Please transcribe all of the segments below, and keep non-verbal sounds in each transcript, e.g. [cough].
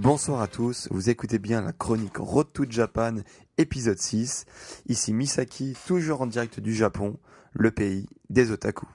Bonsoir à tous, vous écoutez bien la chronique Road to Japan, épisode 6. Ici Misaki, toujours en direct du Japon, le pays des otaku.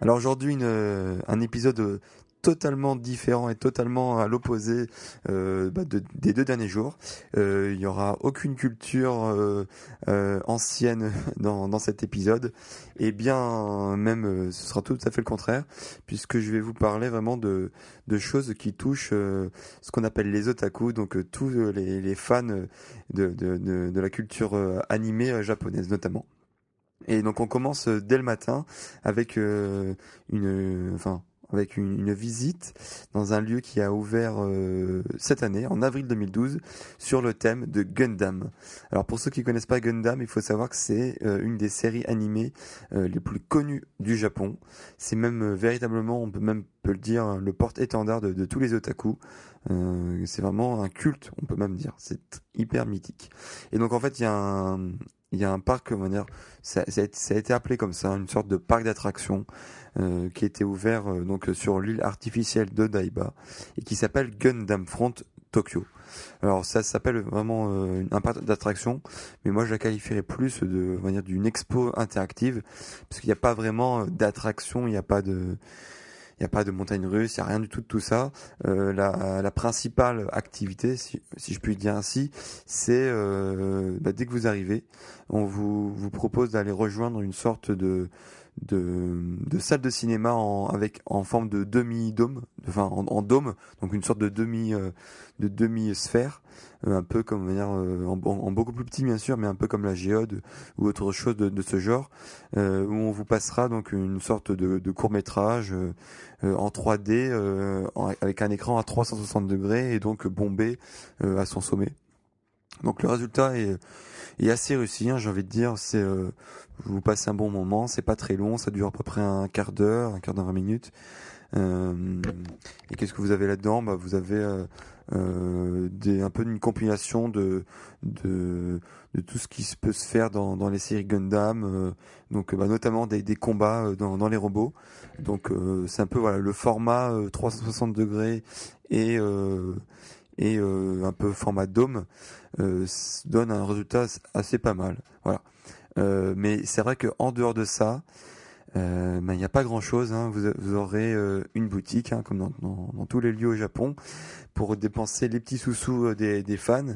Alors aujourd'hui, une- un épisode totalement différent et totalement à l'opposé euh, bah, de- des deux derniers jours. Euh, il y aura aucune culture euh, euh, ancienne [laughs] dans, dans cet épisode, et bien même euh, ce sera tout à fait le contraire, puisque je vais vous parler vraiment de, de choses qui touchent euh, ce qu'on appelle les otaku, donc euh, tous euh, les, les fans de, de, de, la culture euh, animée euh, japonaise notamment. Et donc on commence euh, dès le matin avec euh, une, enfin avec une, une visite dans un lieu qui a ouvert euh, cette année, en avril 2012, sur le thème de Gundam. Alors pour ceux qui connaissent pas Gundam, il faut savoir que c'est euh, une des séries animées euh, les plus connues du Japon. C'est même euh, véritablement, on peut même peut le dire, le porte-étendard de, de tous les otaku. Euh, c'est vraiment un culte, on peut même dire. C'est hyper mythique. Et donc en fait, il y a un, il y a un parc, comment dire, ça, ça, a, été- appelé comme ça, une sorte de parc d'attractions euh, qui était ouvert euh, donc sur l'île artificielle de Daiba et qui s'appelle Gundam Front Tokyo. Alors ça s'appelle vraiment euh, un parc d'attractions, mais moi je la qualifierais plus de, on va dire, d'une expo interactive parce qu'il n'y a pas vraiment d'attraction, il n'y a pas de n'y a pas de montagne russe, il n'y a rien du tout de tout ça. Euh, la, la principale activité, si, si je puis dire ainsi, c'est euh, bah, dès que vous arrivez, on vous, vous propose d'aller rejoindre une sorte de, de, de salle de cinéma en, avec, en forme de demi-dôme, enfin en, dôme, donc une sorte de demi euh, de demi-sphère, euh, un peu comme dire, euh, en, en beaucoup plus petit bien sûr, mais un peu comme la géode ou autre chose de, ce genre, euh, où on vous passera donc une sorte de, court métrage en 3D euh, en- avec un écran à 360 degrés et donc bombé à son sommet. Donc le résultat est, assez réussi, hein, j'ai envie de dire. C'est vous passez un bon moment, c'est pas très long, ça dure à peu près un quart d'heure, un quart d'heure, 20 minutes. Euh, et qu'est-ce que vous avez là-dedans? Bah, Vous avez euh, euh, des, un peu une compilation de, de, de tout ce qui peut se faire dans, dans les séries Gundam, euh, donc bah, notamment des, des combats euh, dans, dans les robots. Donc c'est un peu voilà le format euh, 360 degrés et et un peu format dôme donne un résultat assez pas mal. Voilà. Euh, mais c'est vrai que en dehors de ça, euh, ben, il n'y a pas grand chose. Hein. Vous, aurez euh, une boutique, hein, comme dans, tous les lieux au Japon, pour dépenser les petits sous-sous des, fans.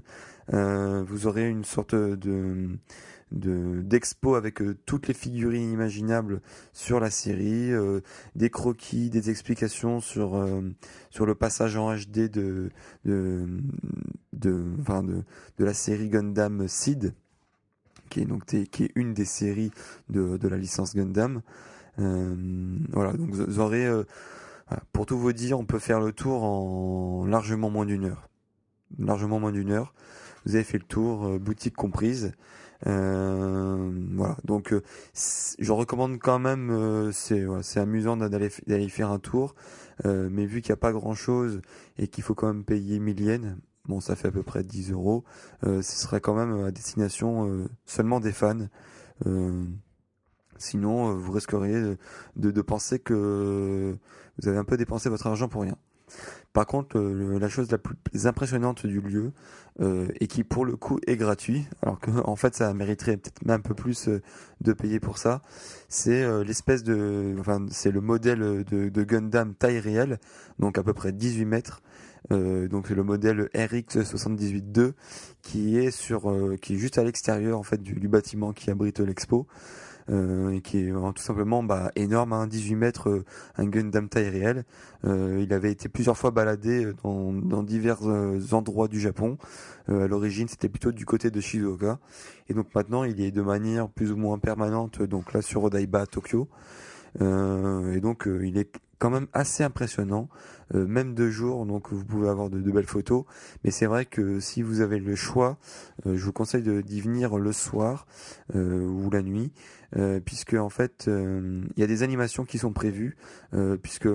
Vous aurez une sorte de de d'expo avec toutes les figurines imaginables sur la série, des croquis, des explications sur sur le passage en HD de de, de la série Gundam Seed qui est donc qui est une des séries de de la licence Gundam. Euh, voilà, donc vous aurez euh, pour tout vous dire, on peut faire le tour en largement moins d'une heure. Largement moins d'une heure. Vous avez fait le tour, euh, boutique comprise. Voilà, donc je recommande quand même. c'est amusant d'aller faire un tour, mais vu qu'il n'y a pas grand chose et qu'il faut quand même payer 1000 yens, bon, ça fait à peu près 10 euros. euh, ce serait quand même à destination euh, seulement des fans. Euh, sinon, vous risqueriez de, penser que vous avez un peu dépensé votre argent pour rien. Par contre, la chose la plus impressionnante du lieu, et qui pour le coup est gratuit, alors que en fait ça mériterait peut-être même un peu plus de payer pour ça, c'est l'espèce de, enfin c'est le modèle de, de Gundam taille réelle, donc à peu près 18 mètres, euh, donc le modèle RX78-2 qui est sur, euh, qui est juste à l'extérieur en fait du, du bâtiment qui abrite l'expo. et qui est tout simplement bah, énorme, 18 hein, mètres, un Gundam taille réelle. il avait été plusieurs fois baladé dans, dans divers endroits du Japon. à l'origine, c'était plutôt du côté de Shizuoka. Et donc maintenant, il est de manière plus ou moins permanente, donc là sur Odaiba Tokyo. et donc, il est quand même assez impressionnant, euh, même de jour, donc vous pouvez avoir de, belles photos. Mais c'est vrai que si vous avez le choix, euh, je vous conseille d'y venir le soir euh, ou la nuit, puisque en fait il y a des animations qui sont prévues, puisque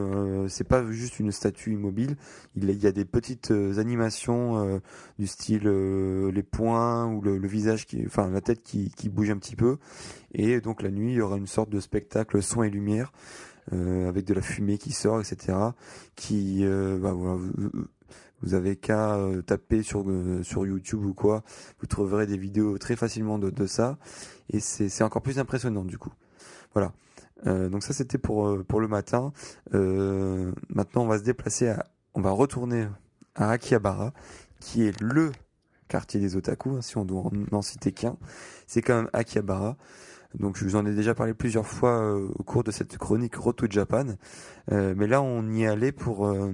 c'est pas juste une statue immobile, il y a des petites animations du style les poings ou le, visage qui, enfin la tête qui, qui bouge un petit peu, et donc la nuit il y aura une sorte de spectacle son et lumière. Euh, avec de la fumée qui sort, etc. Qui, euh, bah, voilà, vous, avez qu'à euh, taper sur sur YouTube ou quoi, vous trouverez des vidéos très facilement de, de ça, et c'est encore plus impressionnant du coup. Voilà. donc ça c'était pour pour le matin. maintenant on va se déplacer à, on va retourner à Akihabara, qui est le quartier des otaku, hein, si on doit en, citer qu'un. C'est quand même Akihabara. Donc je vous en ai déjà parlé plusieurs fois euh, au cours de cette chronique Road to Japan. Euh, mais là on y allait pour, euh,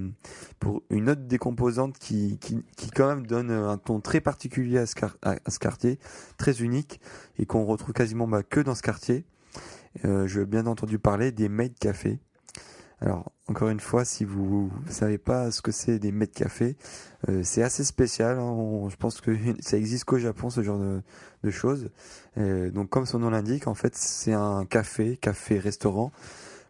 pour une autre décomposante qui, qui, qui quand même donne un ton très particulier à ce, quartier, très unique, et qu'on retrouve quasiment bah, que dans ce quartier. je veux bien entendu parler des Maid Café. Alors, encore une fois, si vous ne savez pas ce que c'est des mètres café, euh, c'est assez spécial. Hein. je pense que ça existe qu'au Japon, ce genre de, choses. Euh, donc, comme son nom l'indique, en fait, c'est un café, café-restaurant,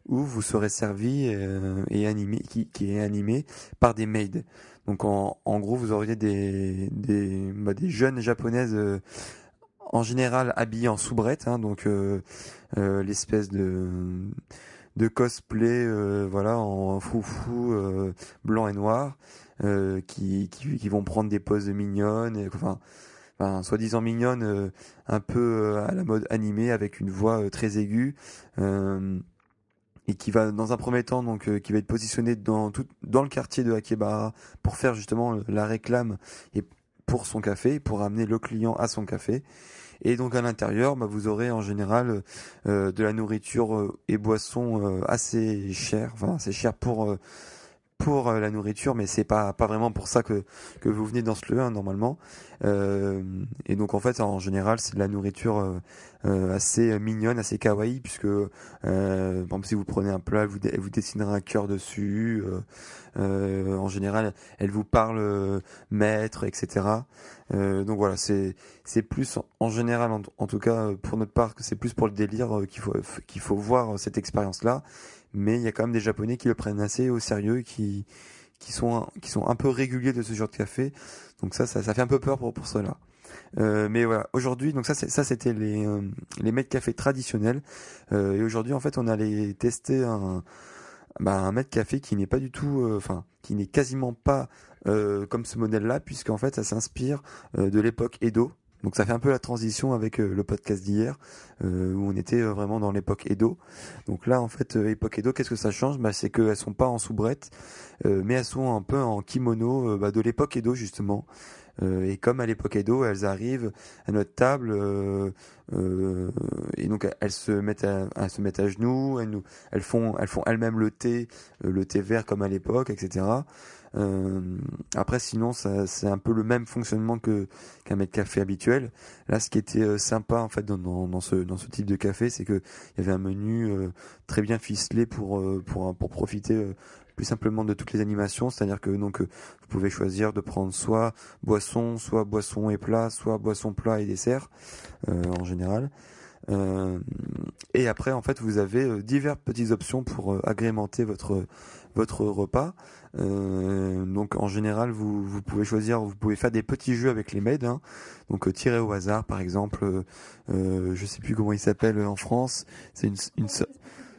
où vous serez servi euh, et animé, qui, est animé par des maids. Donc, en, gros, vous auriez des, des, bah, jeunes japonaises en général habillées en soubrette, hein, donc l'espèce de de cosplay euh, voilà en foufou euh, blanc et noir euh, qui, qui, vont prendre des poses mignonnes enfin soi-disant mignonnes, un peu à la mode animée avec une voix très aiguë et qui va dans un premier temps donc qui va être positionné dans tout dans le quartier de Akebara pour faire justement la réclame et pour son café pour amener le client à son café et donc à l'intérieur, bah, vous aurez en général euh, de la nourriture euh, et boissons euh, assez chères, enfin assez chères pour pour la nourriture, mais c'est pas pas vraiment pour ça que que vous venez dans ce lieu hein, normalement. Euh, et donc en fait, en général, c'est de la nourriture euh, assez mignonne, assez kawaii, puisque euh, par exemple si vous prenez un plat, vous, vous dessinerez un cœur dessus. en général, elle vous parle maître, etc. donc voilà, c'est c'est plus en général, en, tout cas pour notre part, que c'est plus pour le délire qu'il faut qu'il faut voir cette expérience là mais il y a quand même des Japonais qui le prennent assez au sérieux, qui qui sont qui sont un peu réguliers de ce genre de café. Donc ça, ça, ça fait un peu peur pour pour cela. Euh, mais voilà, aujourd'hui, donc ça, ça c'était les euh, les mètres café traditionnels. Euh, et aujourd'hui, en fait, on allait tester un bah, un mètre café qui n'est pas du tout, euh, enfin, qui n'est quasiment pas euh, comme ce modèle-là, puisqu'en fait, ça s'inspire de l'époque Edo. Donc ça fait un peu la transition avec euh, le podcast d'hier euh, où on était euh, vraiment dans l'époque Edo. Donc là en fait époque Edo, qu'est-ce que ça change? Bah, c'est qu'elles sont pas en soubrette, mais elles sont un peu en kimono bah, de l'époque Edo justement. et comme à l'époque Edo, elles arrivent à notre table et donc elles se mettent à, se mettent à genoux, elles, nous, elles font elles font elles-mêmes le thé, le thé vert comme à l'époque, etc. Euh, après, sinon, c'est un peu le même fonctionnement que qu'un mètre café habituel. Là, ce qui était euh, sympa en fait dans, dans, ce dans ce type de café, c'est que il y avait un menu euh, très bien ficelé pour pour pour profiter plus simplement de toutes les animations, c'est-à-dire que donc vous pouvez choisir de prendre soit boisson, soit boisson et plat, soit boisson plat et dessert en général. Euh, et après, en fait, vous avez diverses petites options pour agrémenter votre votre repas. Euh, donc en général, vous, vous pouvez choisir, vous pouvez faire des petits jeux avec les maids. Hein. Donc euh, tirer au hasard, par exemple. Euh, euh, je sais plus comment il s'appelle en France. C'est une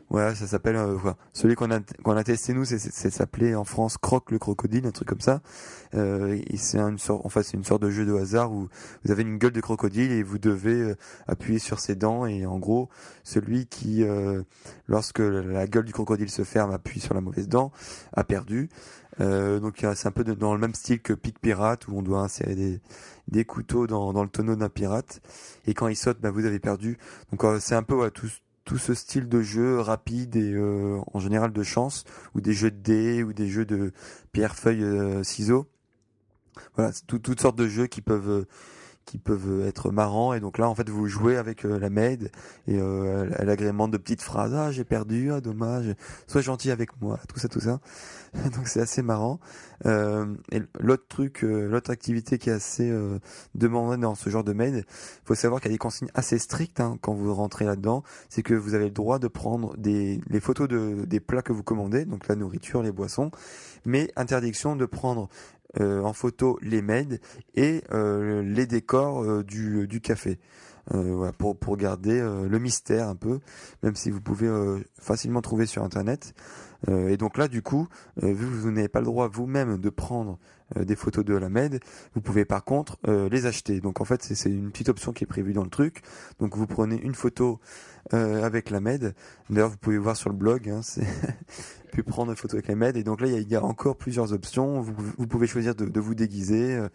Ouais, ça s'appelle euh, celui qu'on a a testé nous, c'est s'appelait en France Croque le crocodile, un truc comme ça. Euh, c'est une sorte, en fait, c'est une sorte de jeu de hasard où vous avez une gueule de crocodile et vous devez euh, appuyer sur ses dents et en gros, celui qui, euh, lorsque la gueule du crocodile se ferme, appuie sur la mauvaise dent, a perdu. Euh, donc c'est un peu dans le même style que Pic Pirate où on doit insérer des, des couteaux dans, dans le tonneau d'un pirate et quand il saute, bah, vous avez perdu. Donc c'est un peu ouais, tout tout ce style de jeu rapide et en général de chance, ou des jeux de dés, ou des jeux de pierre, feuille, ciseaux. Voilà, toutes sortes de jeux qui peuvent qui peuvent être marrants. Et donc là en fait vous jouez avec euh, la maid et euh, elle agrémente de petites phrases. Ah j'ai perdu. Ah dommage. Sois gentil avec moi. Tout ça tout ça. [laughs] Donc c'est assez marrant. Euh, et l'autre truc euh, l'autre activité qui est assez demandée dans ce genre de maid faut savoir qu'il y a des consignes assez strictes hein, quand vous rentrez là-dedans. C'est que vous avez le droit de prendre des les photos de des plats que vous commandez. Donc la nourriture les boissons. Mais interdiction de prendre en photo les maids et euh, les décors euh, du, café. Pour, pour garder le mystère un peu, même si vous pouvez facilement trouver sur Internet. Et donc là, du coup, vu que vous n'avez pas le droit vous-même de prendre des photos de la MED, vous pouvez par contre les acheter. Donc en fait, c'est une petite option qui est prévue dans le truc. Donc vous prenez une photo avec la MED. D'ailleurs, vous pouvez voir sur le blog, hein, [laughs] prendre une photo avec les MED. Et donc là, il y, a, encore plusieurs options. Vous, pouvez choisir de, vous déguiser, euh,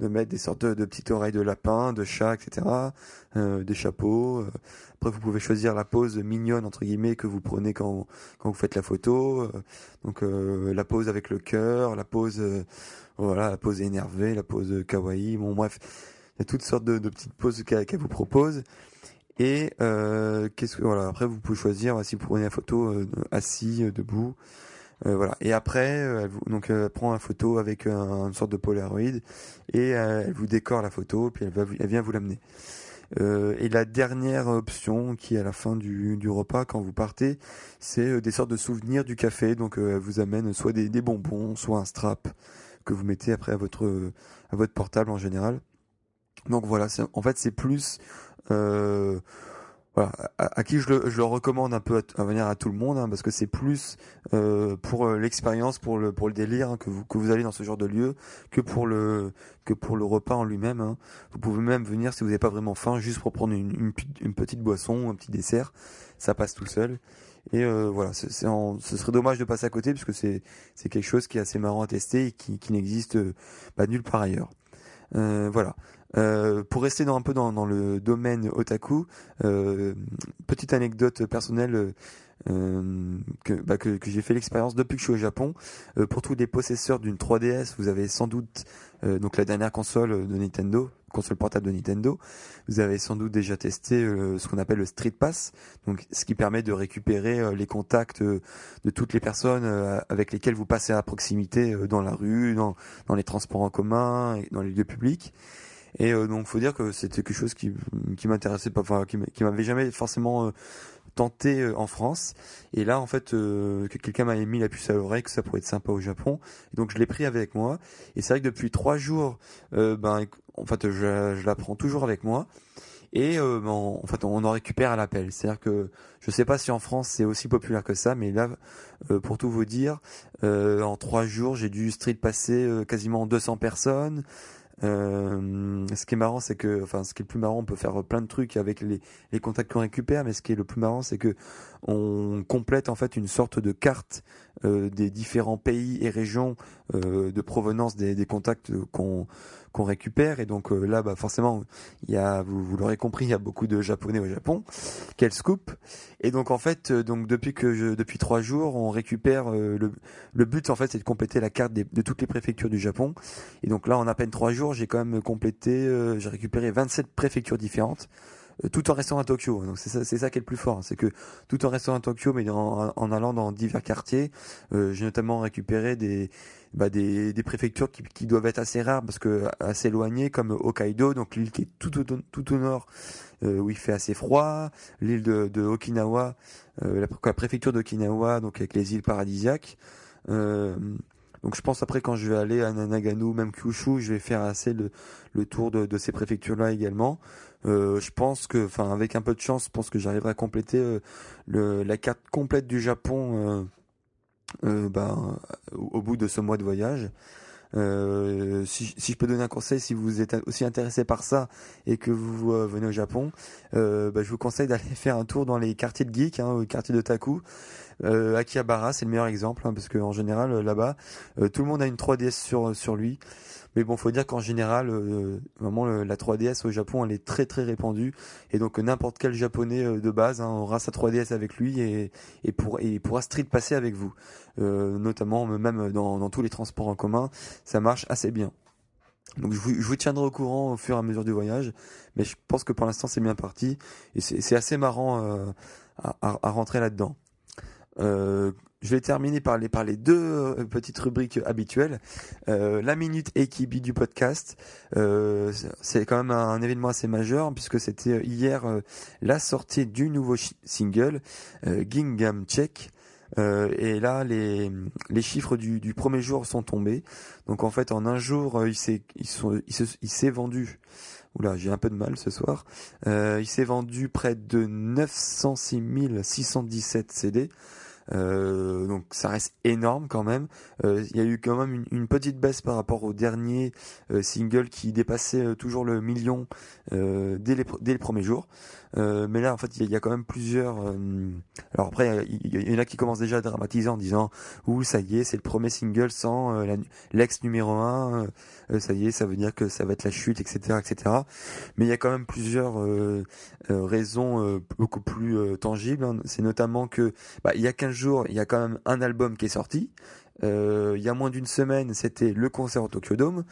de mettre des sortes de, de, petites oreilles de lapin, de chat, etc. Euh, des chapeaux. Euh. Après, vous pouvez choisir la pose mignonne, entre guillemets, que vous prenez quand, quand vous faites la photo. Euh. Donc la pose avec le cœur, la pose, voilà, la pose énervée, la pose kawaii. Bon, bref, il y a toutes sortes de, petites poses qu'elle vous propose. Et euh, qu'est-ce que voilà après vous pouvez choisir si vous prenez la photo euh, assis, euh, debout, euh, voilà. Et après elle donc prend la photo avec un, une sorte de Polaroid et elle vous décore la photo puis elle vient vous l'amener. Et la dernière option qui est à la fin du, du repas quand vous partez, c'est des sortes de souvenirs du café. Donc elle vous amène soit des, des bonbons, soit un strap que vous mettez après à votre à votre portable en général. Donc voilà, en fait c'est plus euh, voilà, à, qui je le, je le, recommande un peu à, venir à tout le monde, hein, parce que c'est plus euh, pour euh, l'expérience, pour le pour le délire hein, que vous que vous allez dans ce genre de lieu, que pour le que pour le repas en lui-même. Hein. Vous pouvez même venir si vous n'avez pas vraiment faim, juste pour prendre une, une, petite boisson, un petit dessert, ça passe tout seul. Et euh, voilà, c'est, ce serait dommage de passer à côté, puisque c'est c'est quelque chose qui est assez marrant à tester et qui qui n'existe pas nulle part ailleurs. Euh, voilà. Euh, pour rester dans, un peu dans, dans le domaine otaku, euh, petite anecdote personnelle euh, que, bah, que, que j'ai fait l'expérience depuis que je suis au Japon. Euh, pour tous les possesseurs d'une 3DS, vous avez sans doute euh, donc la dernière console de Nintendo, console portable de Nintendo. Vous avez sans doute déjà testé ce qu'on appelle le Street Pass, donc ce qui permet de récupérer les contacts de toutes les personnes avec lesquelles vous passez à proximité dans la rue, dans, dans les transports en commun, dans les lieux publics. Et euh, donc, faut dire que c'était quelque chose qui, qui m'intéressait pas, enfin, qui, m'avait jamais forcément euh, tenté euh, en France. Et là, en fait, que quelqu'un m'avait mis la puce à l'oreille, que ça pourrait être sympa au Japon. Et donc, je l'ai pris avec moi. Et c'est vrai que depuis trois jours, ben, en fait, je, je la prends toujours avec moi. Et euh, ben, en fait, on en récupère à l'appel. C'est-à-dire que je sais pas si en France c'est aussi populaire que ça, mais là, pour tout vous dire, en trois jours, j'ai dû street passer quasiment 200 personnes. Euh, ce qui est marrant, c'est que, enfin, ce qui est le plus marrant, on peut faire plein de trucs avec les, les contacts qu'on récupère, mais ce qui est le plus marrant, c'est que on complète en fait une sorte de carte des différents pays et régions euh, de provenance des, des contacts qu'on qu'on récupère. Et donc euh, là, bah, forcément, il y a, vous, vous l'aurez compris, il y a beaucoup de Japonais au Japon. Quel scoop Et donc en fait, euh, donc depuis que je, depuis trois jours, on récupère euh, le, le but en fait, c'est de compléter la carte de toutes les préfectures du Japon. Et donc là, en à peine trois jours, j'ai quand même complété, j'ai récupéré 27 préfectures différentes tout en restant à Tokyo. Donc c'est ça, c'est ça qui est le plus fort, c'est que tout en restant à Tokyo, mais en, en allant dans divers quartiers, j'ai notamment récupéré des bah, des, des, préfectures qui, qui, doivent être assez rares parce que assez éloignées comme Hokkaido, donc l'île qui est tout au, tout au nord euh, où il fait assez froid, l'île de, de, Okinawa, euh, la, préfecture d'Okinawa, donc avec les îles paradisiaques. Euh, donc je pense après quand je vais aller à Nanagano, même Kyushu, je vais faire assez le, le tour de, de ces préfectures-là également. Euh, je pense que, enfin avec un peu de chance, je pense que j'arriverai à compléter euh, le, la carte complète du Japon euh, euh, ben, au bout de ce mois de voyage. Euh, si, si, je peux donner un conseil, si vous êtes aussi intéressé par ça et que vous euh, venez au Japon, bah, je vous conseille d'aller [laughs] faire un tour dans les quartiers de geek, hein, les quartiers de Taku. Euh, Akihabara, c'est le meilleur exemple, hein, parce qu'en général, là-bas, tout le monde a une 3DS sur, sur lui. Mais bon, faut dire qu'en général, vraiment la 3DS au Japon, elle est très très répandue et donc n'importe quel japonais de base hein, aura sa 3DS avec lui et, et, pour, et pourra street passer avec vous, notamment même dans, dans tous les transports en commun, ça marche assez bien. Donc je vous, tiendrai au courant au fur et à mesure du voyage, mais je pense que pour l'instant c'est bien parti et c'est assez marrant euh, à, rentrer là-dedans. Euh, je vais terminer par les, par les deux euh, petites rubriques habituelles. la minute Ekibi du podcast, c'est quand même un, événement assez majeur puisque c'était hier la sortie du nouveau single Gingham Check. Euh, et là, les, les chiffres du, du, premier jour sont tombés. Donc en fait, en un jour, euh, il s'est il s'est vendu. Oula, j'ai un peu de mal ce soir. Euh, il s'est vendu près de 906 617 CD. Euh, donc ça reste énorme quand même. Euh, il y a eu quand même une, petite baisse par rapport au dernier euh, single qui dépassait toujours le million dès les, dès, les, premiers jours. Euh, mais là, en fait, il y, a quand même plusieurs. Euh, alors après, il y, en a qui commencent déjà à dramatiser en disant "Ouh, ça y est, c'est le premier single sans euh, l'ex numéro 1 Ça y est, ça veut dire que ça va être la chute, etc., etc." Mais il y a quand même plusieurs raisons beaucoup plus tangibles. Hein. C'est notamment que, bah, il y a 15 jours, il y a quand même un album qui est sorti. Euh, il y a moins d'une semaine, c'était le concert au Tokyo Dome.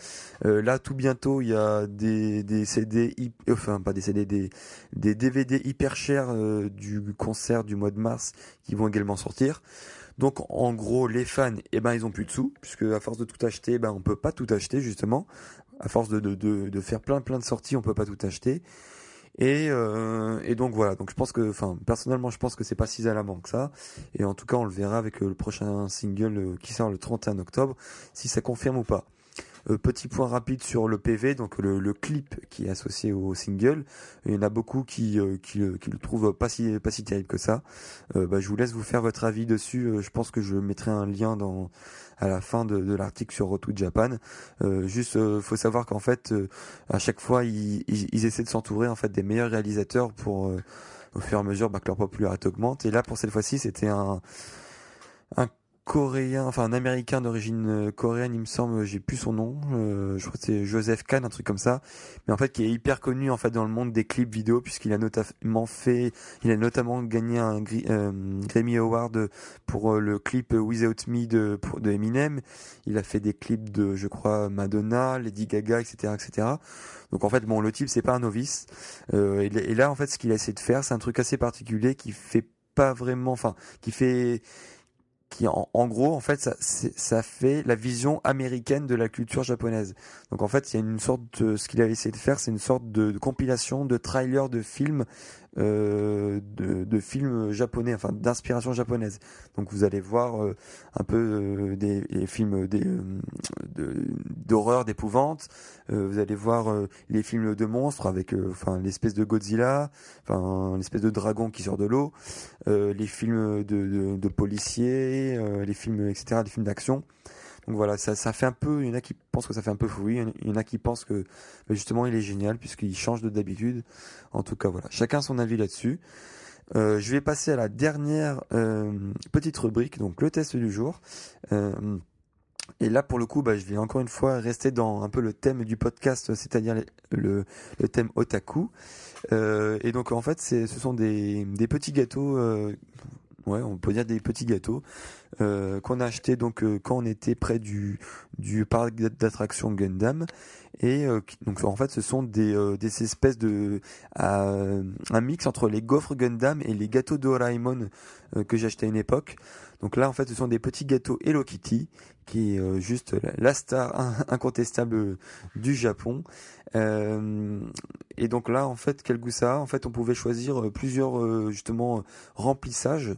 Euh, là, tout bientôt, il y a des, des CD, enfin pas des CD, des, des DVD hyper chers euh, du concert du mois de mars qui vont également sortir. Donc, en gros, les fans, eh ben, ils ont plus de sous, puisque à force de tout acheter, ben, on peut pas tout acheter justement. À force de, de, de, de faire plein plein de sorties, on peut pas tout acheter. Et, euh, et donc voilà, donc je pense que, enfin personnellement je pense que c'est pas si alarmant que ça. Et en tout cas on le verra avec euh, le prochain single euh, qui sort le 31 octobre, si ça confirme ou pas. Euh, petit point rapide sur le PV, donc le, clip qui est associé au single. Il y en a beaucoup qui, euh, qui, qui, le trouvent pas si, pas si terrible que ça. Euh, bah, je vous laisse vous faire votre avis dessus. je pense que je mettrai un lien dans à la fin de, de l'article sur Roto Japan. juste, faut savoir qu'en fait, à chaque fois, ils, ils, essaient de s'entourer en fait des meilleurs réalisateurs pour au fur et à mesure bah, que leur popularité augmente. Et là, pour cette fois-ci, c'était un un coréen, enfin un américain d'origine euh, coréenne, il me semble, j'ai plus son nom, euh, je crois que c'est Joseph Kahn, un truc comme ça, mais en fait qui est hyper connu en fait dans le monde des clips vidéo puisqu'il a notamment fait, il a notamment gagné un euh, Grammy Award pour le clip Without Me de, de Eminem, il a fait des clips de, je crois, Madonna, Lady Gaga, etc., etc. Donc en fait, bon, le type c'est pas un novice, et, et là en fait ce qu'il a essayé de faire, c'est un truc assez particulier qui fait pas vraiment, enfin, qui fait qui en, gros en fait ça, ça fait la vision américaine de la culture japonaise. Donc en fait il y a une sorte de ce qu'il avait essayé de faire c'est une sorte de, de, compilation de trailers de films de, de, films japonais, enfin d'inspiration japonaise. Donc vous allez voir euh, un peu euh, des, des, films d'horreur, d'épouvante. vous allez voir les films de monstres avec, enfin l'espèce de Godzilla, enfin l'espèce de dragon qui sort de l'eau, les films de, de policiers, les films etc., des films d'action. Donc voilà, ça, fait un peu. Il y en a qui pensent que ça fait un peu fou. Il y en a qui pensent que bah, justement il est génial puisqu'il change de d'habitude. En tout cas, voilà. Chacun son avis là-dessus. Euh, je vais passer à la dernière euh, petite rubrique, donc le test du jour. Euh, et là, pour le coup, bah, je vais encore une fois rester dans un peu le thème du podcast, c'est-à-dire le, thème otaku. Et donc, en fait, ce sont des, petits gâteaux ouais, on peut dire des petits gâteaux euh, qu'on a acheté donc euh, quand on était près du du parc d'attractions Gundam et euh, donc en fait ce sont des des espèces de un mix entre les gaufres Gundam et les gâteaux Doraemon que j'ai acheté à une époque. Donc là en fait ce sont des petits gâteaux Hello Kitty qui est juste la star incontestable du Japon. et donc là, en fait, quel goût ça a? En fait, on pouvait choisir plusieurs justement remplissages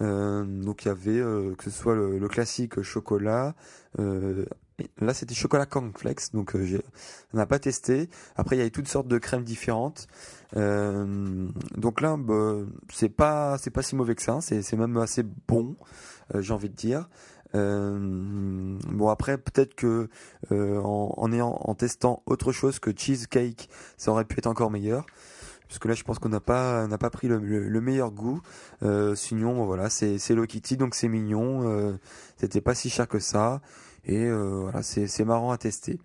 euh, donc il y avait euh, que ce soit le, classique chocolat. Euh, là c'était chocolat cornflakes, donc on n'a pas testé. Après il y avait toutes sortes de crèmes différentes. donc là bah, c'est pas si mauvais que ça. Hein. C'est même assez bon, j'ai envie de dire. bon après peut-être que en, testant autre chose que cheesecake, ça aurait pu être encore meilleur parce que là je pense qu'on n'a pas pris le, meilleur goût. Euh, sinon voilà c'est Hello Kitty donc c'est mignon. Euh, C'était pas si cher que ça et euh, voilà c'est c'est marrant à tester.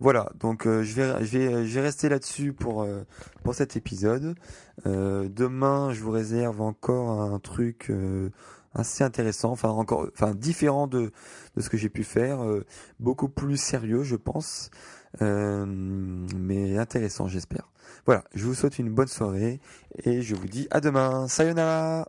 Voilà, donc euh, je, vais, je, vais, je vais rester là-dessus pour, euh, pour cet épisode. Euh, demain, je vous réserve encore un truc euh, assez intéressant, enfin encore, enfin différent de, de ce que j'ai pu faire, euh, beaucoup plus sérieux, je pense, mais intéressant, j'espère. Voilà, je vous souhaite une bonne soirée et je vous dis à demain. Sayonara